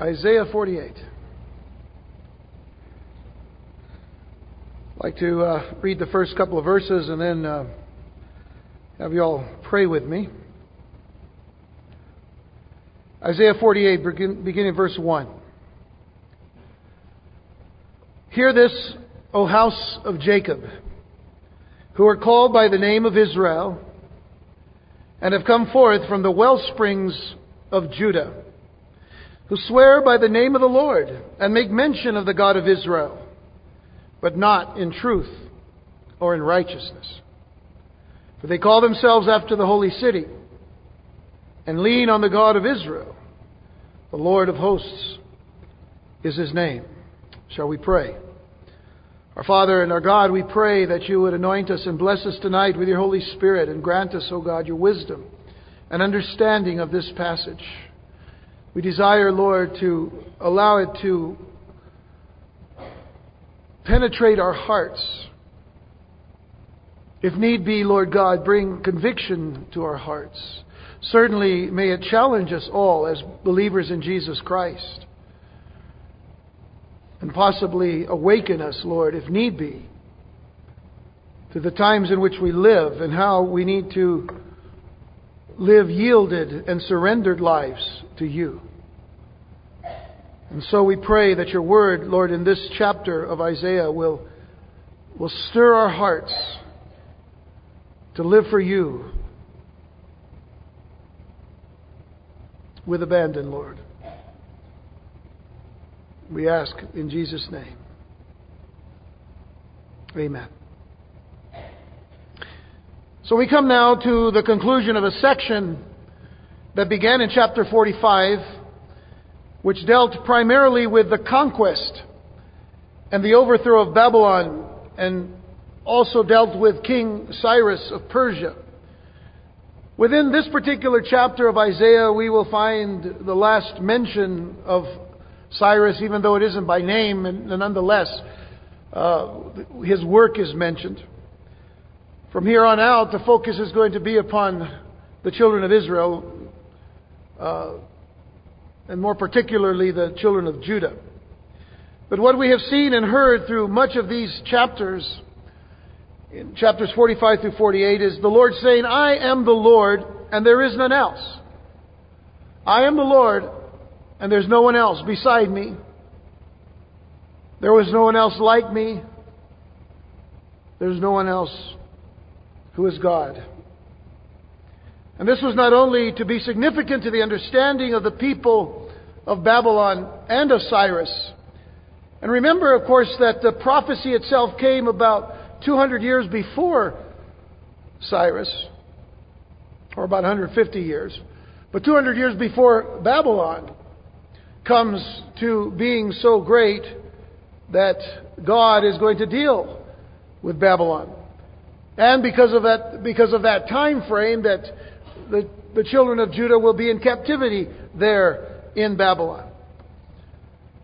Isaiah 48. I'd like to uh, read the first couple of verses and then uh, have you all pray with me. Isaiah 48, beginning verse 1. Hear this, O house of Jacob, who are called by the name of Israel, and have come forth from the well springs of Judah, who swear by the name of the Lord, and make mention of the God of Israel, but not in truth or in righteousness. For they call themselves after the holy city, and lean on the God of Israel. The Lord of hosts is his name. Shall we pray? Our Father and our God, we pray that you would anoint us and bless us tonight with your Holy Spirit and grant us, O God, your wisdom and understanding of this passage. We desire, Lord, to allow it to penetrate our hearts. If need be, Lord God, bring conviction to our hearts. Certainly, may it challenge us all as believers in Jesus Christ and possibly awaken us, Lord, if need be, to the times in which we live and how we need to live yielded and surrendered lives to you. And so we pray that your word, Lord, in this chapter of Isaiah will, will stir our hearts to live for you with abandon, Lord. We ask in Jesus' name. Amen. So we come now to the conclusion of a section that began in chapter 45, which dealt primarily with the conquest and the overthrow of Babylon, and also dealt with King Cyrus of Persia. Within this particular chapter of Isaiah, we will find the last mention of Cyrus, even though it isn't by name, and nonetheless, uh, his work is mentioned. From here on out, the focus is going to be upon the children of Israel, uh, and more particularly the children of Judah. But what we have seen and heard through much of these chapters, in chapters 45 through 48, is the Lord saying, I am the Lord, and there is none else. I am the Lord, and there's no one else beside me. There was no one else like me. There's no one else who is God. And this was not only to be significant to the understanding of the people of Babylon and of Cyrus. And remember, of course, that the prophecy itself came about 200 years before Cyrus, or about 150 years, but 200 years before Babylon comes to being so great that God is going to deal with Babylon. And because of that, because of that time frame that the, the children of Judah will be in captivity there in Babylon.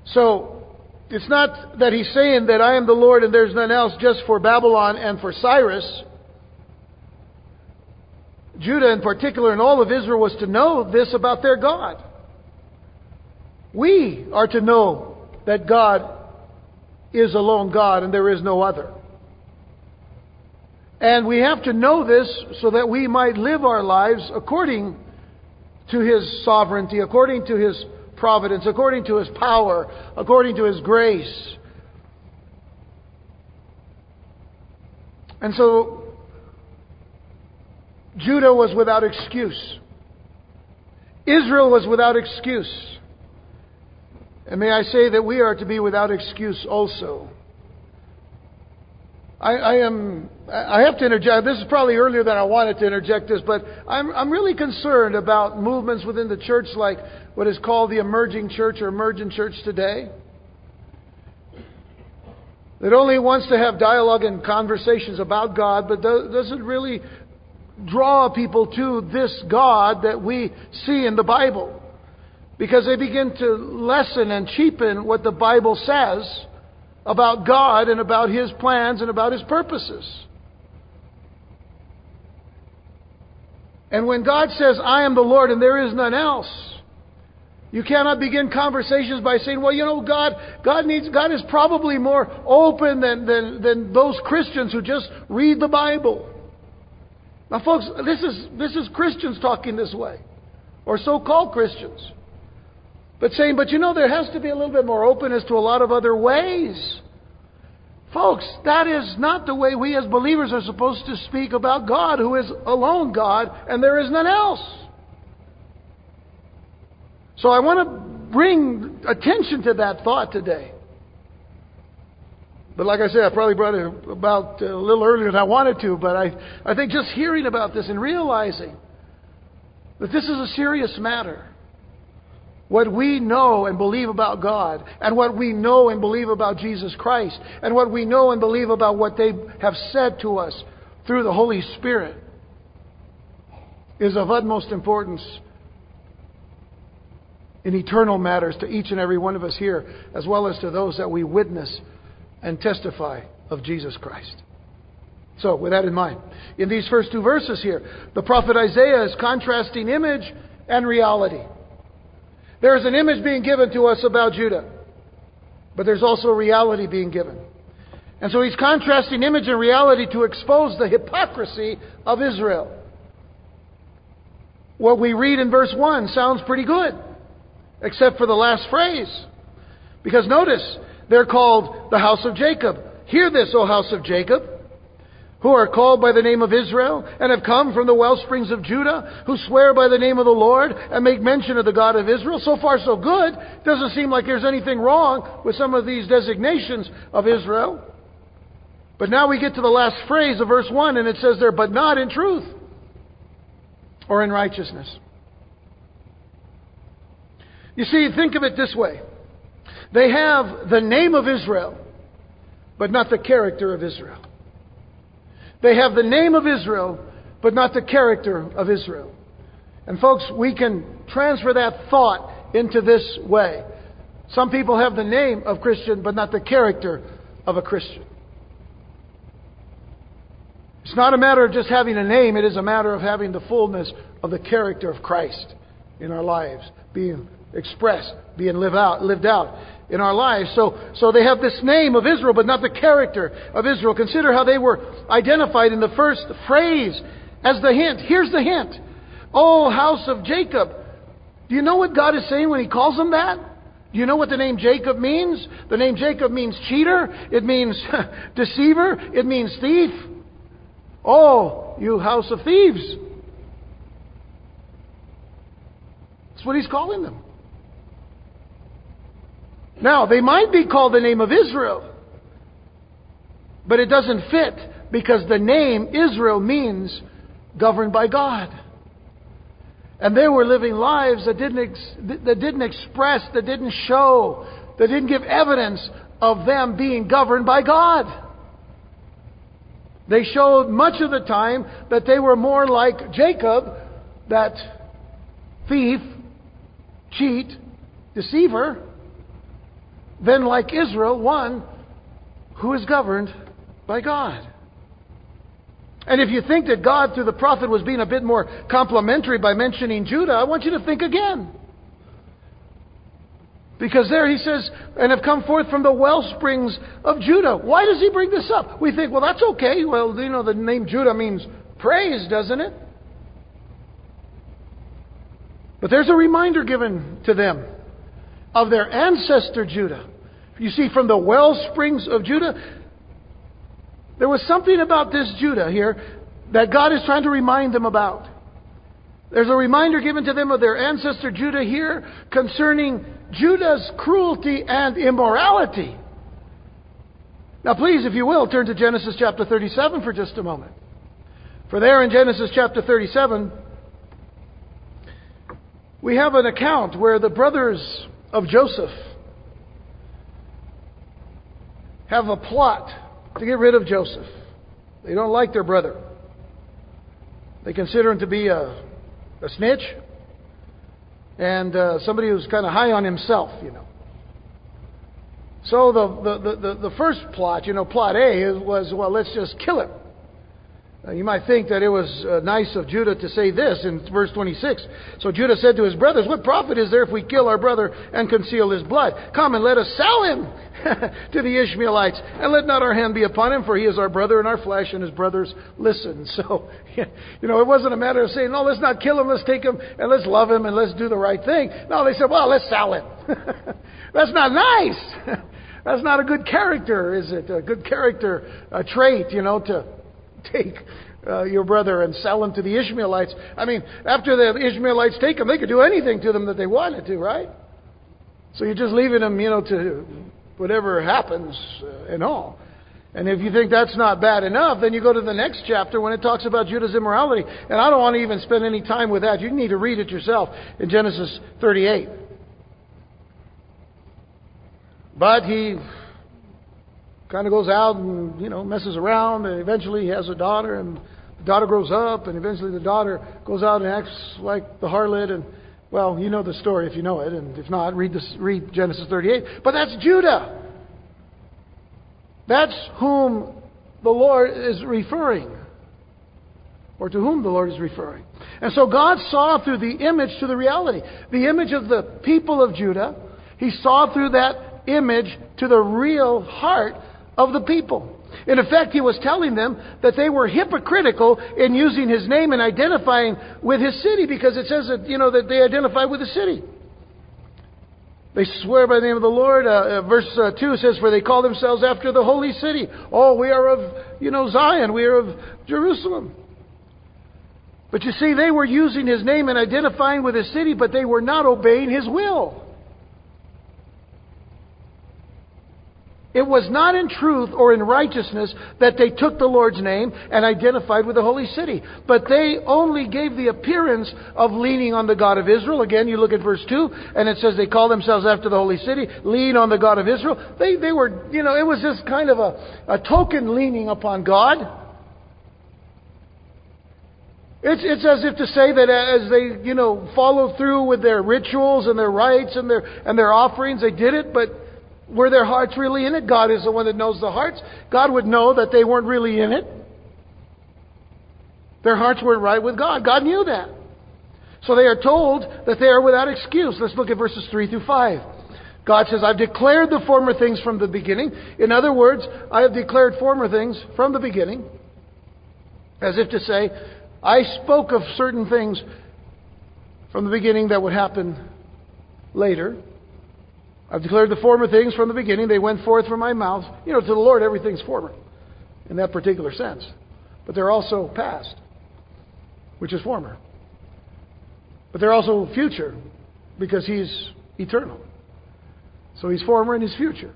So, it's not that he's saying that I am the Lord and there's none else just for Babylon and for Cyrus. Judah in particular and all of Israel was to know this about their God. We are to know that God is alone God and there is no other. And we have to know this so that we might live our lives according to His sovereignty, according to His providence, according to His power, according to His grace. And so, Judah was without excuse. Israel was without excuse. And may I say that we are to be without excuse also. I, I, am. I have to interject. This is probably earlier than I wanted to interject this, but I'm, I'm really concerned about movements within the church, like what is called the emerging church or emergent church today, that only wants to have dialogue and conversations about God, but doesn't really draw people to this God that we see in the Bible because they begin to lessen and cheapen what the Bible says about God and about His plans and about His purposes. And when God says, I am the Lord and there is none else, You cannot begin conversations by saying, well, you know, God, God needs, God is probably more open than, than, than those Christians who just read the Bible. Now, folks, this is, this is Christians talking this way, or so called Christians. But saying, but you know, there has to be a little bit more openness to a lot of other ways. Folks, that is not the way we as believers are supposed to speak about God, who is alone God, and there is none else. So I want to bring attention to that thought today. But like I said, I probably brought it about a little earlier than I wanted to, but I, I think just hearing about this and realizing that this is a serious matter. What we know and believe about God, and what we know and believe about Jesus Christ, and what we know and believe about what they have said to us through the Holy Spirit, is of utmost importance in eternal matters to each and every one of us here, as well as to those that we witness and testify of Jesus Christ. So, with that in mind, in these first two verses here, the prophet Isaiah is contrasting image and reality. There is an image being given to us about Judah, but there's also reality being given. And so he's contrasting image and reality to expose the hypocrisy of Israel. What we read in verse 1 sounds pretty good except for the last phrase. Because notice, they're called the house of Jacob. Hear this, O house of Jacob, who are called by the name of Israel and have come from the well springs of Judah, who swear by the name of the Lord and make mention of the God of Israel. So far, so good. Doesn't seem like there's anything wrong with some of these designations of Israel. But now we get to the last phrase of verse 1, and it says there, but not in truth or in righteousness. You see, think of it this way they have the name of Israel, but not the character of Israel. They have the name of Israel, but not the character of Israel. And, folks, we can transfer that thought into this way. Some people have the name of Christian, but not the character of a Christian. It's not a matter of just having a name, it is a matter of having the fullness of the character of Christ in our lives, being expressed, being lived out, lived out in our lives. So, so they have this name of Israel, but not the character of Israel. Consider how they were identified in the first phrase as the hint. Here's the hint. Oh, house of Jacob. Do you know what God is saying when He calls them that? Do you know what the name Jacob means? The name Jacob means cheater. It means deceiver. It means thief. Oh, you house of thieves. That's what he's calling them. Now, they might be called the name of Israel, but it doesn't fit because the name Israel means governed by God. And they were living lives that didn't, ex- that didn't express, that didn't show, that didn't give evidence of them being governed by God. They showed much of the time that they were more like Jacob, that thief, cheat, deceiver, than like Israel, one who is governed by God. And if you think that God, through the prophet, was being a bit more complimentary by mentioning Judah, I want you to think again. Because there he says, and have come forth from the well springs of Judah. Why does he bring this up? We think, well, that's okay. Well, you know, the name Judah means praise, doesn't it? But there's a reminder given to them of their ancestor Judah. You see, from the well springs of Judah, there was something about this Judah here that God is trying to remind them about. There's a reminder given to them of their ancestor Judah here concerning Judah's cruelty and immorality. Now, please, if you will, turn to Genesis chapter 37 for just a moment. For there in Genesis chapter 37, we have an account where the brothers of Joseph have a plot to get rid of Joseph. They don't like their brother. They consider him to be a, a snitch and uh, somebody who's kind of high on himself, you know. So the, the, the, the, first plot, you know, plot A was, well, let's just kill him. Uh, you might think that it was uh, nice of Judah to say this in verse 26. So Judah said to his brothers, What profit is there if we kill our brother and conceal his blood? Come and let us sell him to the Ishmaelites, and let not our hand be upon him, for he is our brother and our flesh, and his brothers listen. So, you know, it wasn't a matter of saying, No, let's not kill him, let's take him, and let's love him, and let's do the right thing. No, they said, Well, let's sell him. That's not nice. That's not a good character, is it? A good character a trait, you know, to take uh, your brother and sell him to the Ishmaelites. I mean, after the Ishmaelites take him, they could do anything to them that they wanted to, right? So you're just leaving them, you know, to whatever happens uh, and all. And if you think that's not bad enough, then you go to the next chapter when it talks about Judah's immorality. And I don't want to even spend any time with that. You need to read it yourself in Genesis 38. But he kind of goes out and, you know, messes around, and eventually he has a daughter, and the daughter grows up, and eventually the daughter goes out and acts like the harlot, and, well, you know the story if you know it, and if not, read, this, read Genesis 38. But that's Judah. That's whom the Lord is referring, or to whom the Lord is referring. And so God saw through the image to the reality. The image of the people of Judah, He saw through that image to the real heart of the people. In effect, he was telling them that they were hypocritical in using his name and identifying with his city because it says that, you know, that they identify with the city. They swear by the name of the Lord. Uh, uh, verse uh, 2 says, For they call themselves after the holy city. Oh, we are of, you know, Zion. We are of Jerusalem. But you see, they were using his name and identifying with his city, but they were not obeying his will. It was not in truth or in righteousness that they took the Lord's name and identified with the holy city, but they only gave the appearance of leaning on the God of Israel. Again, you look at verse 2, and it says they call themselves after the holy city, lean on the God of Israel. They, they were, you know, it was just kind of a, a token leaning upon God. It's, it's as if to say that as they, you know, follow through with their rituals and their rites and their, and their offerings, they did it, but were their hearts really in it? God is the one that knows the hearts. God would know that they weren't really in it. Their hearts weren't right with God. God knew that. So they are told that they are without excuse. Let's look at verses 3 through 5. God says, I've declared the former things from the beginning. In other words, I have declared former things from the beginning. As if to say, I spoke of certain things from the beginning that would happen later. I've declared the former things from the beginning. They went forth from my mouth. You know, to the Lord, everything's former in that particular sense. But they're also past, which is former. But they're also future because He's eternal. So He's former and He's future.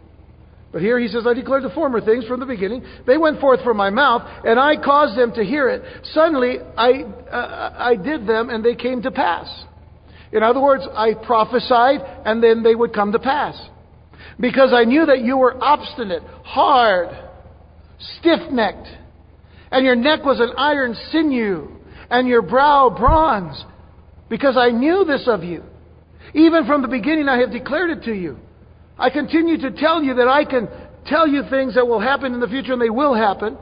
But here he says, I declared the former things from the beginning. They went forth from my mouth, and I caused them to hear it. Suddenly, I, uh, I did them, and they came to pass. In other words, I prophesied and then they would come to pass. Because I knew that you were obstinate, hard, stiff necked, and your neck was an iron sinew, and your brow bronze. Because I knew this of you. Even from the beginning, I have declared it to you. I continue to tell you that I can tell you things that will happen in the future, and they will happen.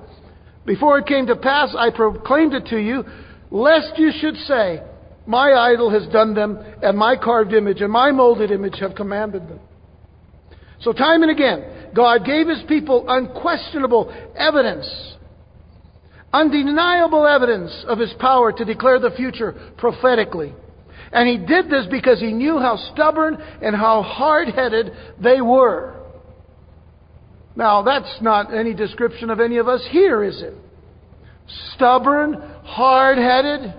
Before it came to pass, I proclaimed it to you, lest you should say, my idol has done them, and my carved image and my molded image have commanded them. So, time and again, God gave his people unquestionable evidence, undeniable evidence of his power to declare the future prophetically. And he did this because he knew how stubborn and how hard headed they were. Now, that's not any description of any of us here, is it? Stubborn, hard headed.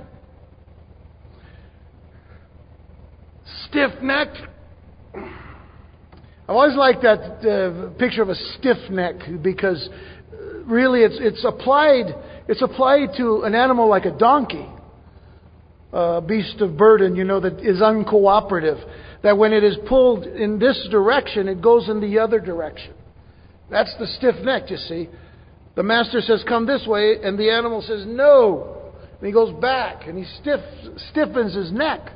Stiff neck. I always like that uh, picture of a stiff neck because uh, really it's, it's applied it's applied to an animal like a donkey, a beast of burden, you know, that is uncooperative. That when it is pulled in this direction, it goes in the other direction. That's the stiff neck, you see. The master says, Come this way, and the animal says, No. And he goes back, and he stiff, stiffens his neck.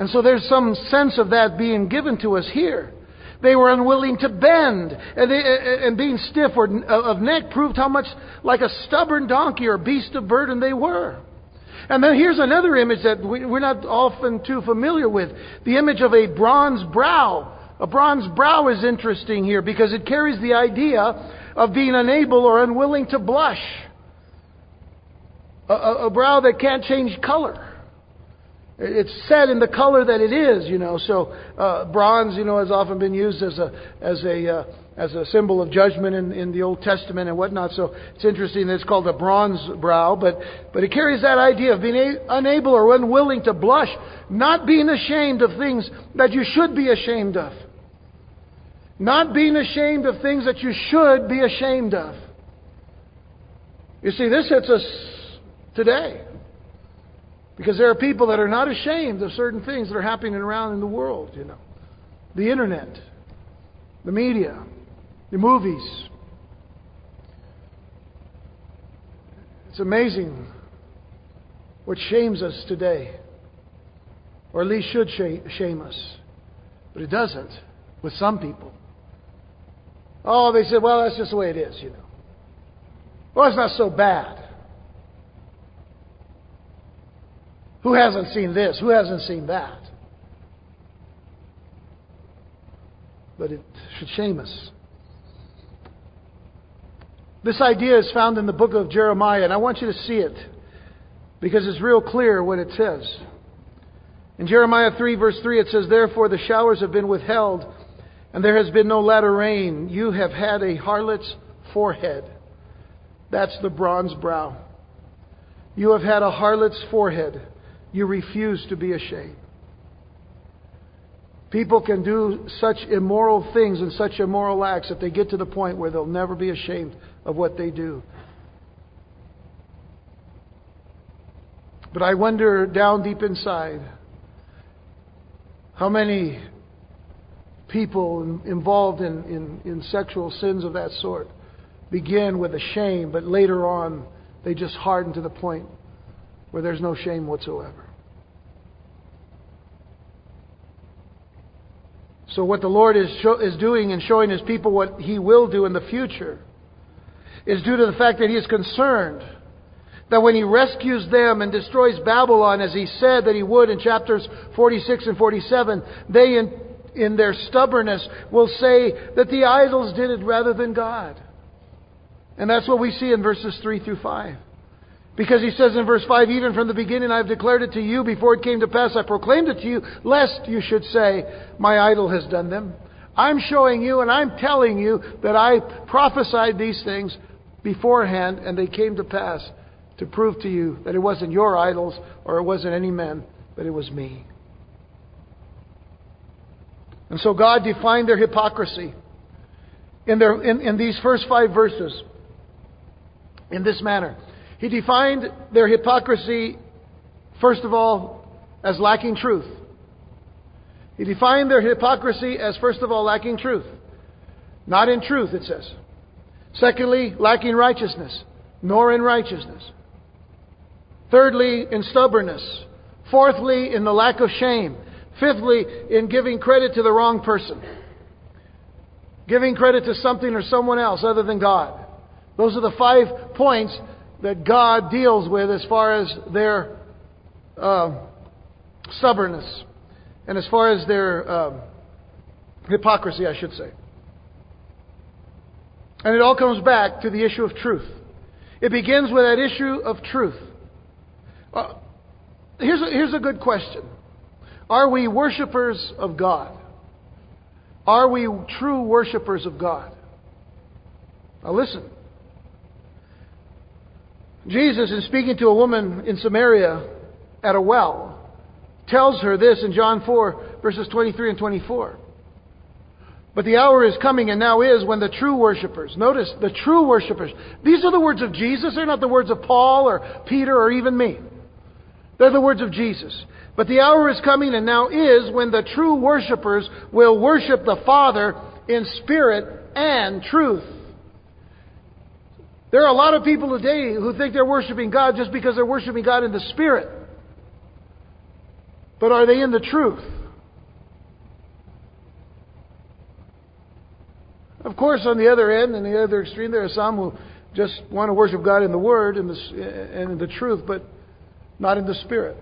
And so there's some sense of that being given to us here. They were unwilling to bend, and, they, and being stiff or uh, of neck proved how much like a stubborn donkey or beast of burden they were. And then here's another image that we're not often too familiar with the image of a bronze brow. A bronze brow is interesting here because it carries the idea of being unable or unwilling to blush. A, a, a brow that can't change color. It's set in the color that it is, you know. So uh, bronze, you know, has often been used as a as a uh, as a symbol of judgment in, in the Old Testament and whatnot. So it's interesting that it's called a bronze brow, but but it carries that idea of being a, unable or unwilling to blush, not being ashamed of things that you should be ashamed of, not being ashamed of things that you should be ashamed of. You see, this hits us today. Because there are people that are not ashamed of certain things that are happening around in the world, you know. The internet, the media, the movies. It's amazing what shames us today, or at least should shame us. But it doesn't with some people. Oh, they said, well, that's just the way it is, you know. Well, it's not so bad. Who hasn't seen this? Who hasn't seen that? But it should shame us. This idea is found in the book of Jeremiah, and I want you to see it because it's real clear what it says. In Jeremiah 3, verse 3, it says, Therefore the showers have been withheld, and there has been no latter rain. You have had a harlot's forehead. That's the bronze brow. You have had a harlot's forehead. You refuse to be ashamed. People can do such immoral things and such immoral acts that they get to the point where they'll never be ashamed of what they do. But I wonder down deep inside how many people involved in, in, in sexual sins of that sort begin with a shame, but later on they just harden to the point where there's no shame whatsoever. So, what the Lord is, show, is doing and showing His people what He will do in the future is due to the fact that He is concerned that when He rescues them and destroys Babylon, as He said that He would in chapters 46 and 47, they, in, in their stubbornness, will say that the idols did it rather than God. And that's what we see in verses 3 through 5. Because he says in verse 5, even from the beginning I have declared it to you before it came to pass, I proclaimed it to you, lest you should say, My idol has done them. I'm showing you and I'm telling you that I prophesied these things beforehand and they came to pass to prove to you that it wasn't your idols or it wasn't any men, but it was me. And so God defined their hypocrisy in, their, in, in these first five verses in this manner. He defined their hypocrisy, first of all, as lacking truth. He defined their hypocrisy as, first of all, lacking truth. Not in truth, it says. Secondly, lacking righteousness, nor in righteousness. Thirdly, in stubbornness. Fourthly, in the lack of shame. Fifthly, in giving credit to the wrong person. Giving credit to something or someone else other than God. Those are the five points that God deals with as far as their uh, stubbornness and as far as their uh, hypocrisy, I should say. And it all comes back to the issue of truth. It begins with that issue of truth. Uh, here's, a, here's a good question Are we worshippers of God? Are we true worshippers of God? Now listen. Jesus, in speaking to a woman in Samaria at a well, tells her this in John 4, verses 23 and 24. But the hour is coming and now is when the true worshippers, notice the true worshippers, these are the words of Jesus, they're not the words of Paul or Peter or even me. They're the words of Jesus. But the hour is coming and now is when the true worshippers will worship the Father in spirit and truth. There are a lot of people today who think they're worshiping God just because they're worshiping God in the Spirit. But are they in the truth? Of course, on the other end, and the other extreme, there are some who just want to worship God in the Word and, the, and in the truth, but not in the Spirit.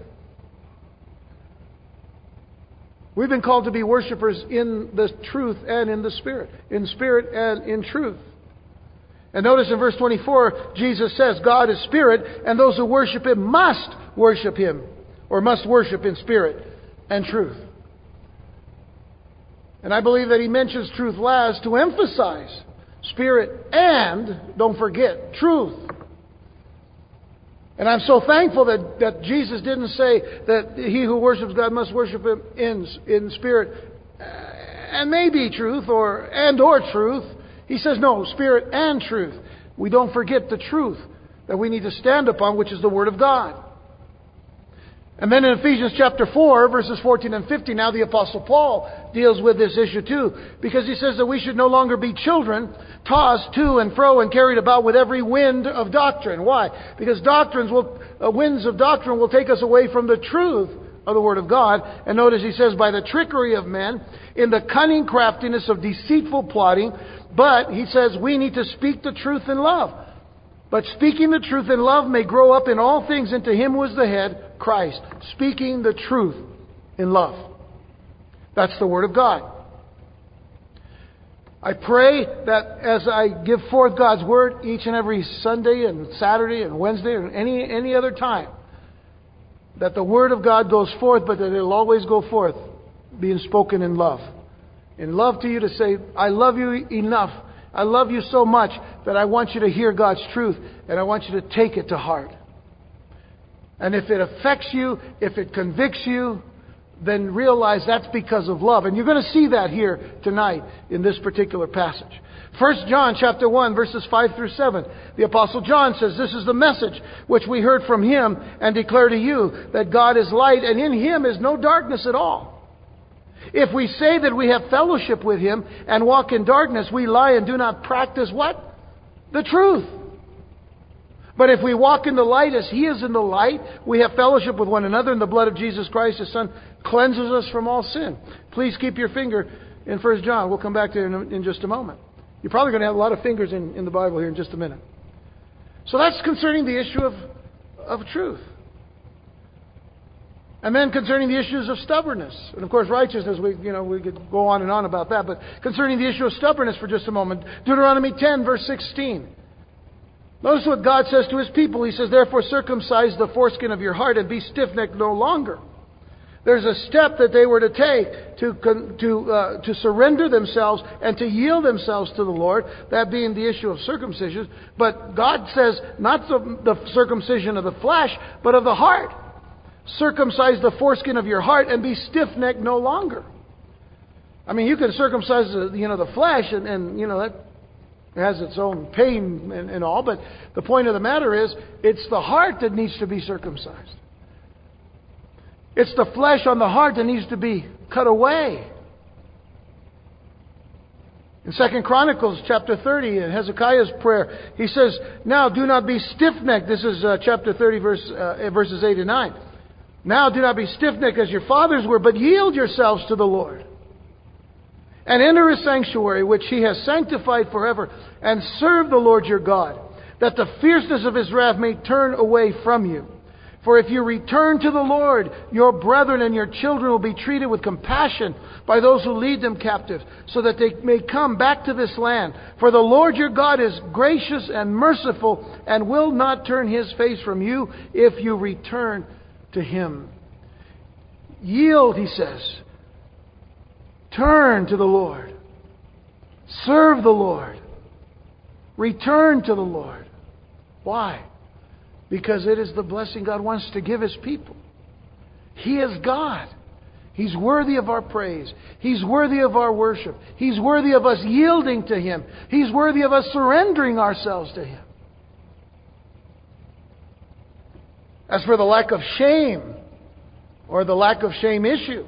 We've been called to be worshipers in the truth and in the Spirit, in spirit and in truth. And notice in verse 24, Jesus says, God is Spirit, and those who worship Him must worship Him, or must worship in spirit and truth. And I believe that He mentions truth last to emphasize spirit and, don't forget, truth. And I'm so thankful that, that Jesus didn't say that he who worships God must worship Him in, in spirit uh, and maybe truth or and or truth. He says no, spirit and truth. We don't forget the truth that we need to stand upon, which is the Word of God. And then in Ephesians chapter 4, verses 14 and 15, now the Apostle Paul deals with this issue too, because he says that we should no longer be children, tossed to and fro and carried about with every wind of doctrine. Why? Because doctrines will, uh, winds of doctrine will take us away from the truth of the Word of God. And notice he says, by the trickery of men, in the cunning craftiness of deceitful plotting, but he says we need to speak the truth in love. But speaking the truth in love may grow up in all things into him who is the head, Christ. Speaking the truth in love. That's the Word of God. I pray that as I give forth God's Word each and every Sunday and Saturday and Wednesday and any, any other time, that the Word of God goes forth, but that it'll always go forth being spoken in love. In love to you to say, I love you enough I love you so much that I want you to hear God's truth and I want you to take it to heart. And if it affects you, if it convicts you, then realize that's because of love. And you're going to see that here tonight in this particular passage. 1 John chapter 1 verses 5 through 7. The apostle John says, this is the message which we heard from him and declare to you that God is light and in him is no darkness at all. If we say that we have fellowship with him and walk in darkness, we lie and do not practice what? The truth. But if we walk in the light as he is in the light, we have fellowship with one another, and the blood of Jesus Christ, his son, cleanses us from all sin. Please keep your finger in 1 John. We'll come back to it in, in just a moment. You're probably going to have a lot of fingers in, in the Bible here in just a minute. So that's concerning the issue of, of truth. And then concerning the issues of stubbornness, and of course righteousness, we, you know, we could go on and on about that, but concerning the issue of stubbornness for just a moment, Deuteronomy 10 verse 16. Notice what God says to His people. He says, therefore circumcise the foreskin of your heart and be stiff-necked no longer. There's a step that they were to take to, to, uh, to surrender themselves and to yield themselves to the Lord, that being the issue of circumcision. But God says not the, the circumcision of the flesh, but of the heart circumcise the foreskin of your heart and be stiff necked no longer. I mean, you can circumcise the, you know, the flesh, and, and you know that has its own pain and, and all. But the point of the matter is, it's the heart that needs to be circumcised. It's the flesh on the heart that needs to be cut away. In Second Chronicles chapter 30, in Hezekiah's prayer, he says, Now do not be stiff-necked. This is uh, chapter 30, verse, uh, verses 8 and 9. Now do not be stiff necked as your fathers were, but yield yourselves to the Lord. And enter his sanctuary, which he has sanctified forever, and serve the Lord your God, that the fierceness of his wrath may turn away from you. For if you return to the Lord, your brethren and your children will be treated with compassion by those who lead them captive, so that they may come back to this land. For the Lord your God is gracious and merciful, and will not turn his face from you if you return to Him. Yield, he says. Turn to the Lord. Serve the Lord. Return to the Lord. Why? Because it is the blessing God wants to give His people. He is God. He's worthy of our praise. He's worthy of our worship. He's worthy of us yielding to Him. He's worthy of us surrendering ourselves to Him. As for the lack of shame, or the lack of shame issue,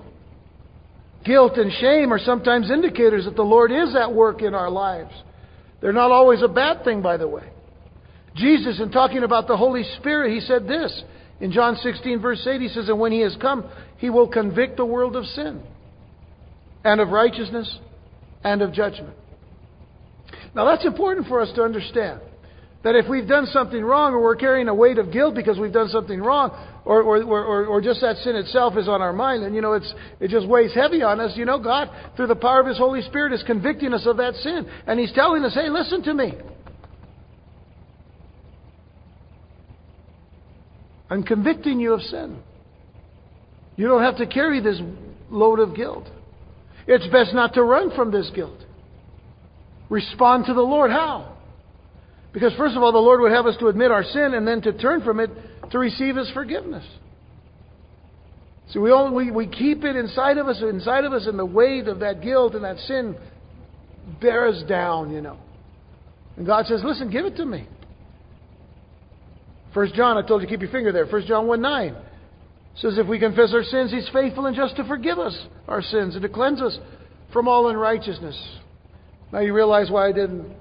guilt and shame are sometimes indicators that the Lord is at work in our lives. They're not always a bad thing, by the way. Jesus, in talking about the Holy Spirit, he said this in John 16, verse 8. He says, And when he has come, he will convict the world of sin, and of righteousness, and of judgment. Now that's important for us to understand. That if we've done something wrong or we're carrying a weight of guilt because we've done something wrong or, or, or, or just that sin itself is on our mind and, you know, it's, it just weighs heavy on us, you know, God, through the power of His Holy Spirit, is convicting us of that sin. And He's telling us, hey, listen to me. I'm convicting you of sin. You don't have to carry this load of guilt. It's best not to run from this guilt. Respond to the Lord. How? Because, first of all, the Lord would have us to admit our sin and then to turn from it to receive His forgiveness. So we, all, we, we keep it inside of us, inside of us, and the weight of that guilt and that sin bears down, you know. And God says, listen, give it to me. First John, I told you keep your finger there. First John 1 9 says, if we confess our sins, He's faithful and just to forgive us our sins and to cleanse us from all unrighteousness. Now you realize why I didn't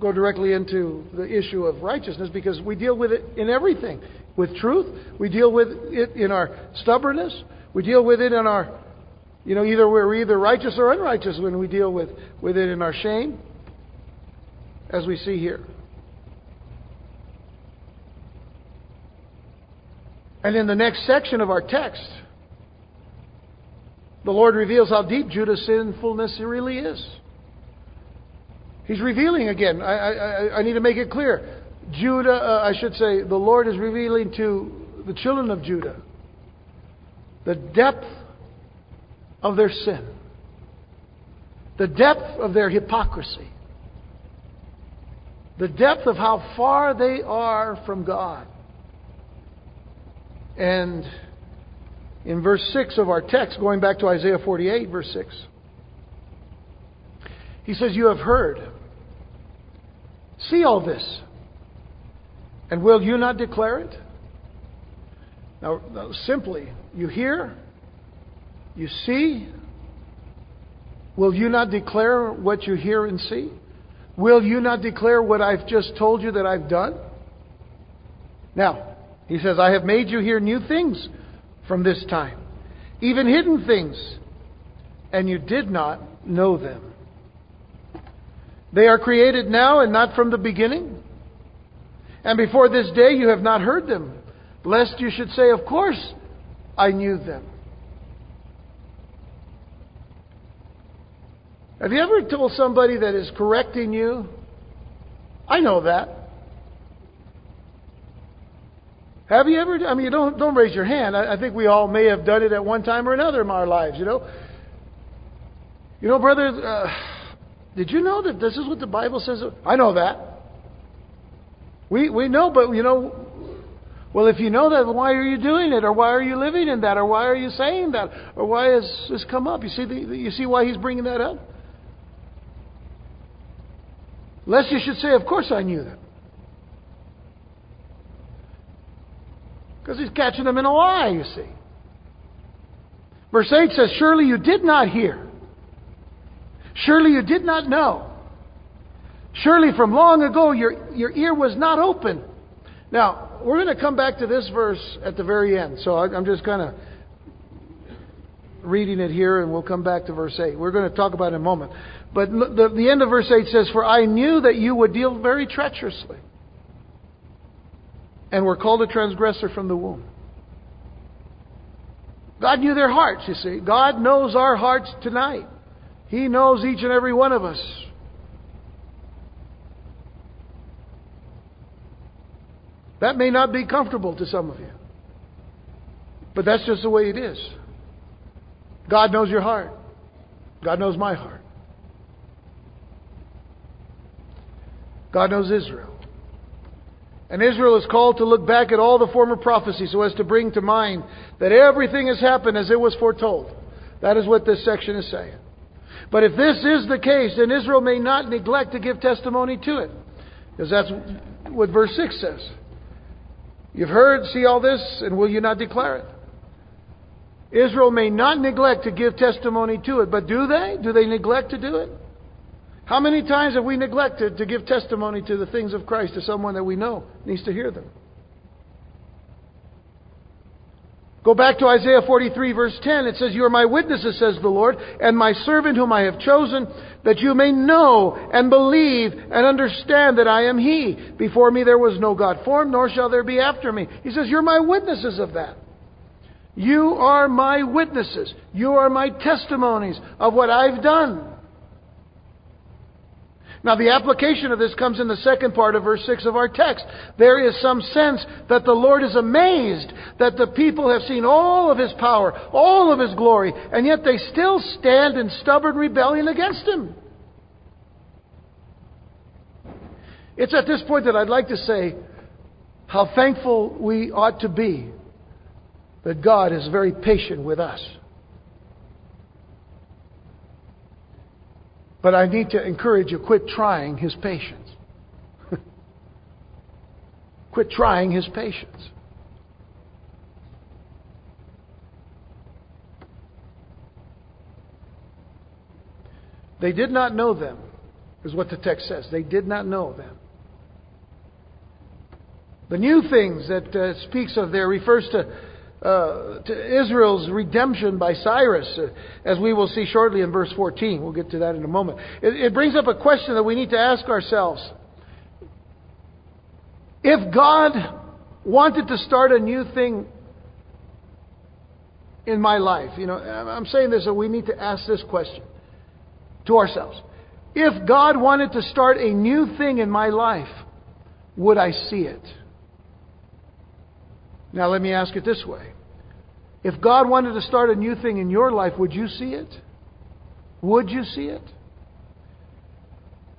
go directly into the issue of righteousness because we deal with it in everything. With truth, we deal with it in our stubbornness, we deal with it in our, you know, either we're either righteous or unrighteous when we deal with, with it in our shame, as we see here. And in the next section of our text, the Lord reveals how deep Judah's sinfulness really is. He's revealing again. I, I, I need to make it clear. Judah, uh, I should say, the Lord is revealing to the children of Judah the depth of their sin, the depth of their hypocrisy, the depth of how far they are from God. And in verse 6 of our text, going back to Isaiah 48, verse 6, he says, You have heard. See all this. And will you not declare it? Now, simply, you hear, you see. Will you not declare what you hear and see? Will you not declare what I've just told you that I've done? Now, he says, I have made you hear new things from this time, even hidden things, and you did not know them. They are created now and not from the beginning. And before this day you have not heard them, lest you should say, Of course I knew them. Have you ever told somebody that is correcting you, I know that? Have you ever? I mean, don't don't raise your hand. I, I think we all may have done it at one time or another in our lives. You know. You know, brother. Uh, did you know that this is what the Bible says? I know that. We, we know, but you know, well, if you know that, why are you doing it? Or why are you living in that? Or why are you saying that? Or why has this come up? You see, the, you see why he's bringing that up? Lest you should say, Of course I knew that. Because he's catching them in a lie, you see. Verse 8 says, Surely you did not hear. Surely you did not know. Surely from long ago your, your ear was not open. Now, we're going to come back to this verse at the very end. So I'm just kind of reading it here and we'll come back to verse 8. We're going to talk about it in a moment. But the, the end of verse 8 says, For I knew that you would deal very treacherously and were called a transgressor from the womb. God knew their hearts, you see. God knows our hearts tonight. He knows each and every one of us. That may not be comfortable to some of you. But that's just the way it is. God knows your heart. God knows my heart. God knows Israel. And Israel is called to look back at all the former prophecies so as to bring to mind that everything has happened as it was foretold. That is what this section is saying. But if this is the case, then Israel may not neglect to give testimony to it. Because that's what verse 6 says. You've heard, see all this, and will you not declare it? Israel may not neglect to give testimony to it, but do they? Do they neglect to do it? How many times have we neglected to give testimony to the things of Christ to someone that we know needs to hear them? Go back to Isaiah 43 verse 10. It says, You are my witnesses, says the Lord, and my servant whom I have chosen, that you may know and believe and understand that I am He. Before me there was no God formed, nor shall there be after me. He says, You're my witnesses of that. You are my witnesses. You are my testimonies of what I've done. Now, the application of this comes in the second part of verse 6 of our text. There is some sense that the Lord is amazed that the people have seen all of His power, all of His glory, and yet they still stand in stubborn rebellion against Him. It's at this point that I'd like to say how thankful we ought to be that God is very patient with us. But I need to encourage you quit trying his patience. quit trying his patience. They did not know them, is what the text says. They did not know them. The new things that uh, speaks of there refers to uh, to Israel's redemption by Cyrus, uh, as we will see shortly in verse 14. We'll get to that in a moment. It, it brings up a question that we need to ask ourselves. If God wanted to start a new thing in my life, you know, I'm saying this so we need to ask this question to ourselves. If God wanted to start a new thing in my life, would I see it? Now, let me ask it this way If God wanted to start a new thing in your life, would you see it? Would you see it?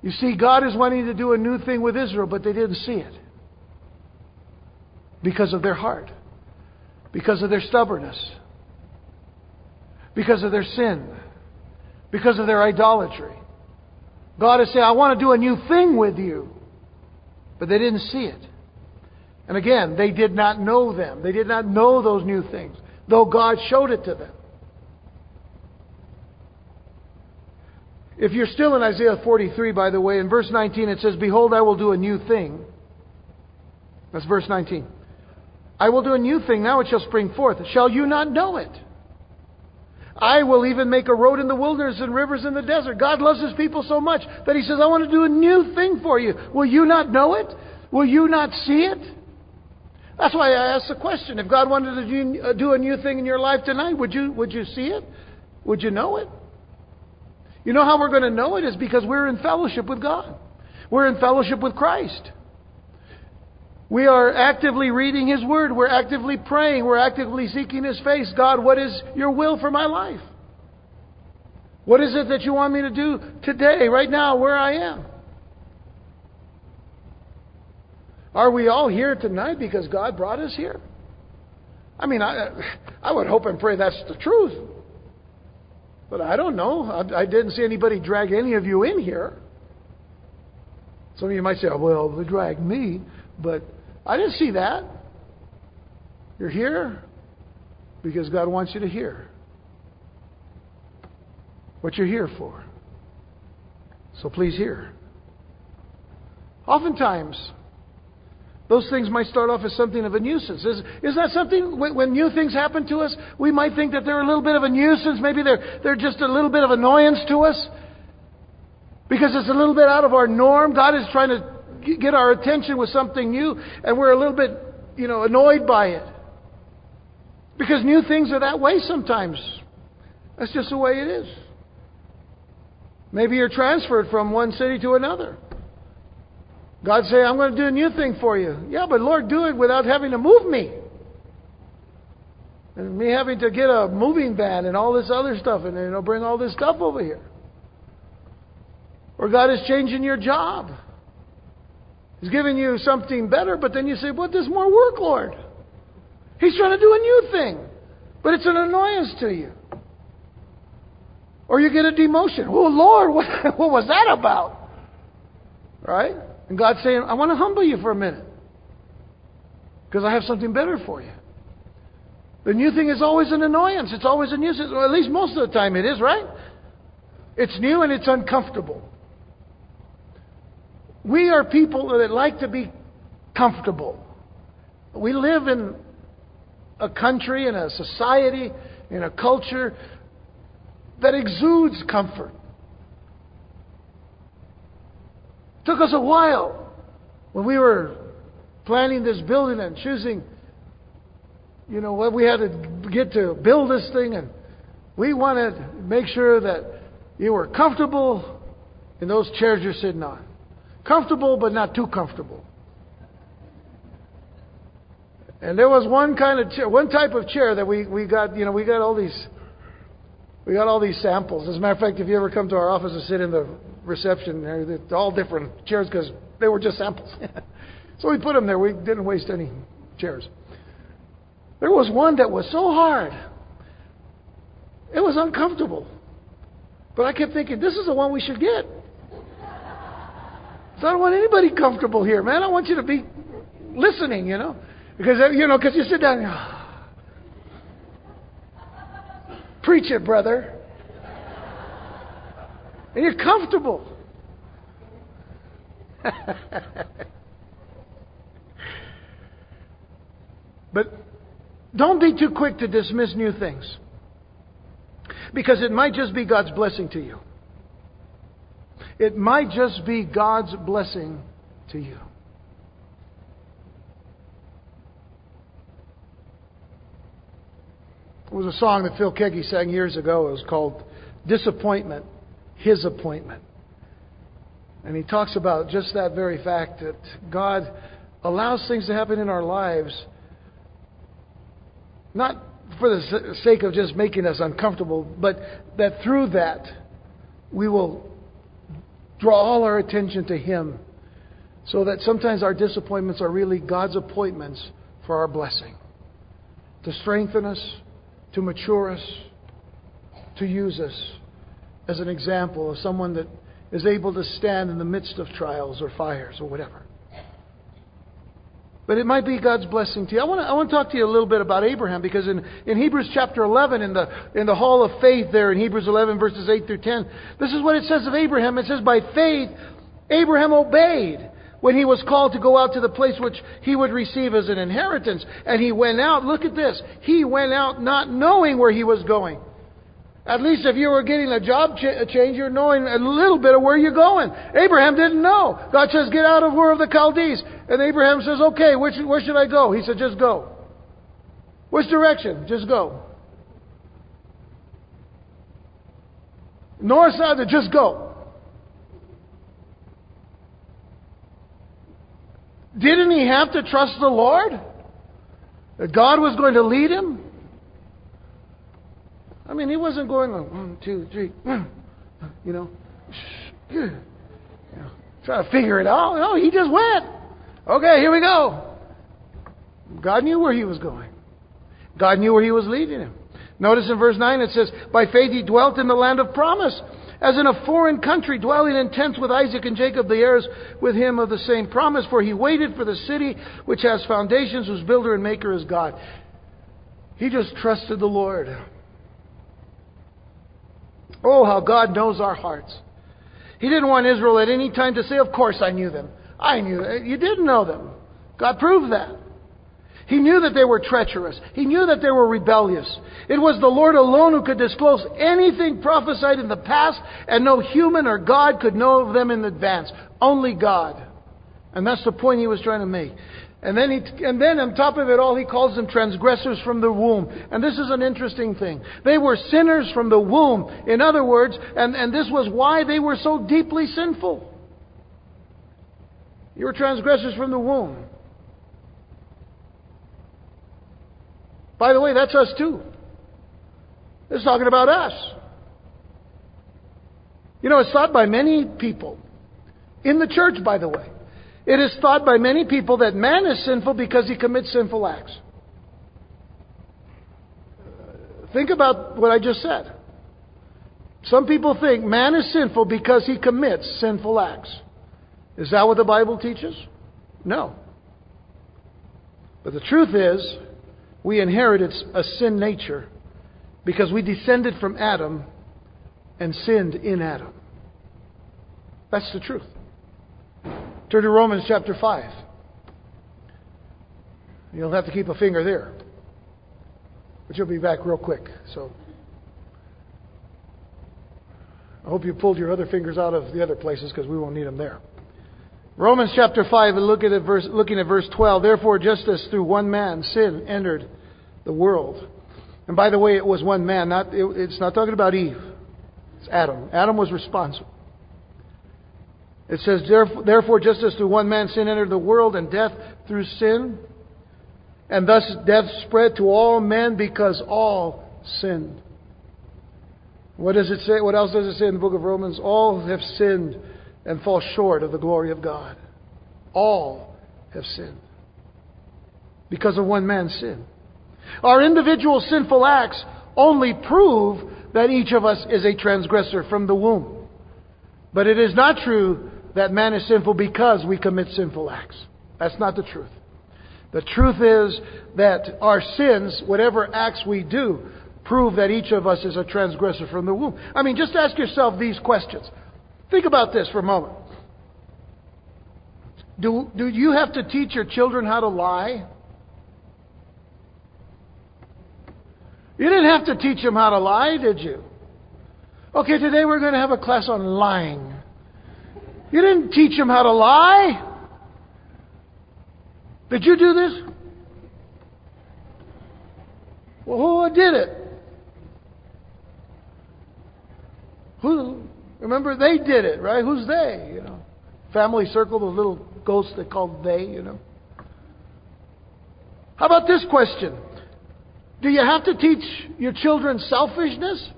You see, God is wanting to do a new thing with Israel, but they didn't see it because of their heart, because of their stubbornness, because of their sin, because of their idolatry. God is saying, I want to do a new thing with you, but they didn't see it. And again, they did not know them. They did not know those new things, though God showed it to them. If you're still in Isaiah 43, by the way, in verse 19 it says, Behold, I will do a new thing. That's verse 19. I will do a new thing, now it shall spring forth. Shall you not know it? I will even make a road in the wilderness and rivers in the desert. God loves his people so much that he says, I want to do a new thing for you. Will you not know it? Will you not see it? That's why I asked the question. If God wanted to uh, do a new thing in your life tonight, would you, would you see it? Would you know it? You know how we're going to know it is because we're in fellowship with God. We're in fellowship with Christ. We are actively reading His Word. We're actively praying. We're actively seeking His face. God, what is your will for my life? What is it that you want me to do today, right now, where I am? Are we all here tonight because God brought us here? I mean, I, I would hope and pray that's the truth. But I don't know. I, I didn't see anybody drag any of you in here. Some of you might say, oh, well, they dragged me. But I didn't see that. You're here because God wants you to hear what you're here for. So please hear. Oftentimes, those things might start off as something of a nuisance. Is, is that something, when, when, new things happen to us, we might think that they're a little bit of a nuisance. Maybe they're, they're just a little bit of annoyance to us. Because it's a little bit out of our norm. God is trying to get our attention with something new, and we're a little bit, you know, annoyed by it. Because new things are that way sometimes. That's just the way it is. Maybe you're transferred from one city to another. God say, I'm going to do a new thing for you. Yeah, but Lord, do it without having to move me. And me having to get a moving van and all this other stuff and you know bring all this stuff over here. Or God is changing your job. He's giving you something better, but then you say, But there's more work, Lord. He's trying to do a new thing. But it's an annoyance to you. Or you get a demotion. Oh Lord, what, what was that about? Right? And God's saying, I want to humble you for a minute because I have something better for you. The new thing is always an annoyance. It's always a nuisance. Or at least most of the time it is, right? It's new and it's uncomfortable. We are people that like to be comfortable. We live in a country in a society in a culture that exudes comfort. Took us a while when we were planning this building and choosing, you know, what we had to get to build this thing, and we wanted to make sure that you were comfortable in those chairs you're sitting on. Comfortable, but not too comfortable. And there was one kind of chair, one type of chair that we, we got, you know, we got all these, we got all these samples. As a matter of fact, if you ever come to our office and sit in the reception, they're all different chairs because they were just samples. so we put them there. We didn't waste any chairs. There was one that was so hard. It was uncomfortable. But I kept thinking, this is the one we should get. So I don't want anybody comfortable here, man. I want you to be listening, you know. Because, you know, because you sit down and preach it, brother. And you're comfortable. but don't be too quick to dismiss new things. Because it might just be God's blessing to you. It might just be God's blessing to you. It was a song that Phil Keaggy sang years ago. It was called Disappointment, His Appointment. And he talks about just that very fact that God allows things to happen in our lives, not for the sake of just making us uncomfortable, but that through that we will draw all our attention to Him. So that sometimes our disappointments are really God's appointments for our blessing. To strengthen us, to mature us, to use us as an example of someone that is able to stand in the midst of trials or fires or whatever. But it might be God's blessing to you. I want to, I want to talk to you a little bit about Abraham because in, in Hebrews chapter 11, in the, in the hall of faith there, in Hebrews 11, verses 8 through 10, this is what it says of Abraham. It says, By faith, Abraham obeyed when he was called to go out to the place which he would receive as an inheritance. And he went out, look at this, he went out not knowing where he was going. At least if you were getting a job ch- change, you're knowing a little bit of where you're going. Abraham didn't know. God says, get out of Ur of the Chaldees. And Abraham says, okay, which, where should I go? He said, just go. Which direction? Just go. North, south, just go. Didn't he have to trust the Lord? That God was going to lead him? I mean, he wasn't going on one, two, three, you know, you know, try to figure it out. No, he just went. Okay, here we go. God knew where he was going. God knew where he was leading him. Notice in verse 9 it says, By faith he dwelt in the land of promise as in a foreign country, dwelling in tents with Isaac and Jacob, the heirs with him of the same promise. For he waited for the city which has foundations, whose builder and maker is God. He just trusted the Lord. Oh, how God knows our hearts. He didn't want Israel at any time to say, Of course I knew them. I knew them. You didn't know them. God proved that. He knew that they were treacherous. He knew that they were rebellious. It was the Lord alone who could disclose anything prophesied in the past, and no human or God could know of them in advance. Only God. And that's the point he was trying to make. And then, he, and then on top of it all, he calls them transgressors from the womb. And this is an interesting thing. They were sinners from the womb. In other words, and, and this was why they were so deeply sinful. You were transgressors from the womb. By the way, that's us too. It's talking about us. You know, it's thought by many people, in the church, by the way, it is thought by many people that man is sinful because he commits sinful acts. Think about what I just said. Some people think man is sinful because he commits sinful acts. Is that what the Bible teaches? No. But the truth is, we inherited a sin nature because we descended from Adam and sinned in Adam. That's the truth. Turn to Romans chapter 5. You'll have to keep a finger there. But you'll be back real quick. So I hope you pulled your other fingers out of the other places because we won't need them there. Romans chapter 5, look at verse, looking at verse 12. Therefore, just as through one man sin entered the world. And by the way, it was one man. Not, it, it's not talking about Eve. It's Adam. Adam was responsible. It says, Therefore, just as through one man sin entered the world, and death through sin, and thus death spread to all men because all sinned. What does it say? What else does it say in the book of Romans? All have sinned and fall short of the glory of God. All have sinned because of one man's sin. Our individual sinful acts only prove that each of us is a transgressor from the womb. But it is not true that man is sinful because we commit sinful acts. That's not the truth. The truth is that our sins, whatever acts we do, prove that each of us is a transgressor from the womb. I mean, just ask yourself these questions. Think about this for a moment. Do, do you have to teach your children how to lie? You didn't have to teach them how to lie, did you? Okay, today we're going to have a class on lying. You didn't teach them how to lie. Did you do this? Well, who did it? Who? Remember, they did it, right? Who's they? You know, family circle, the little ghosts they called they. You know. How about this question? Do you have to teach your children selfishness?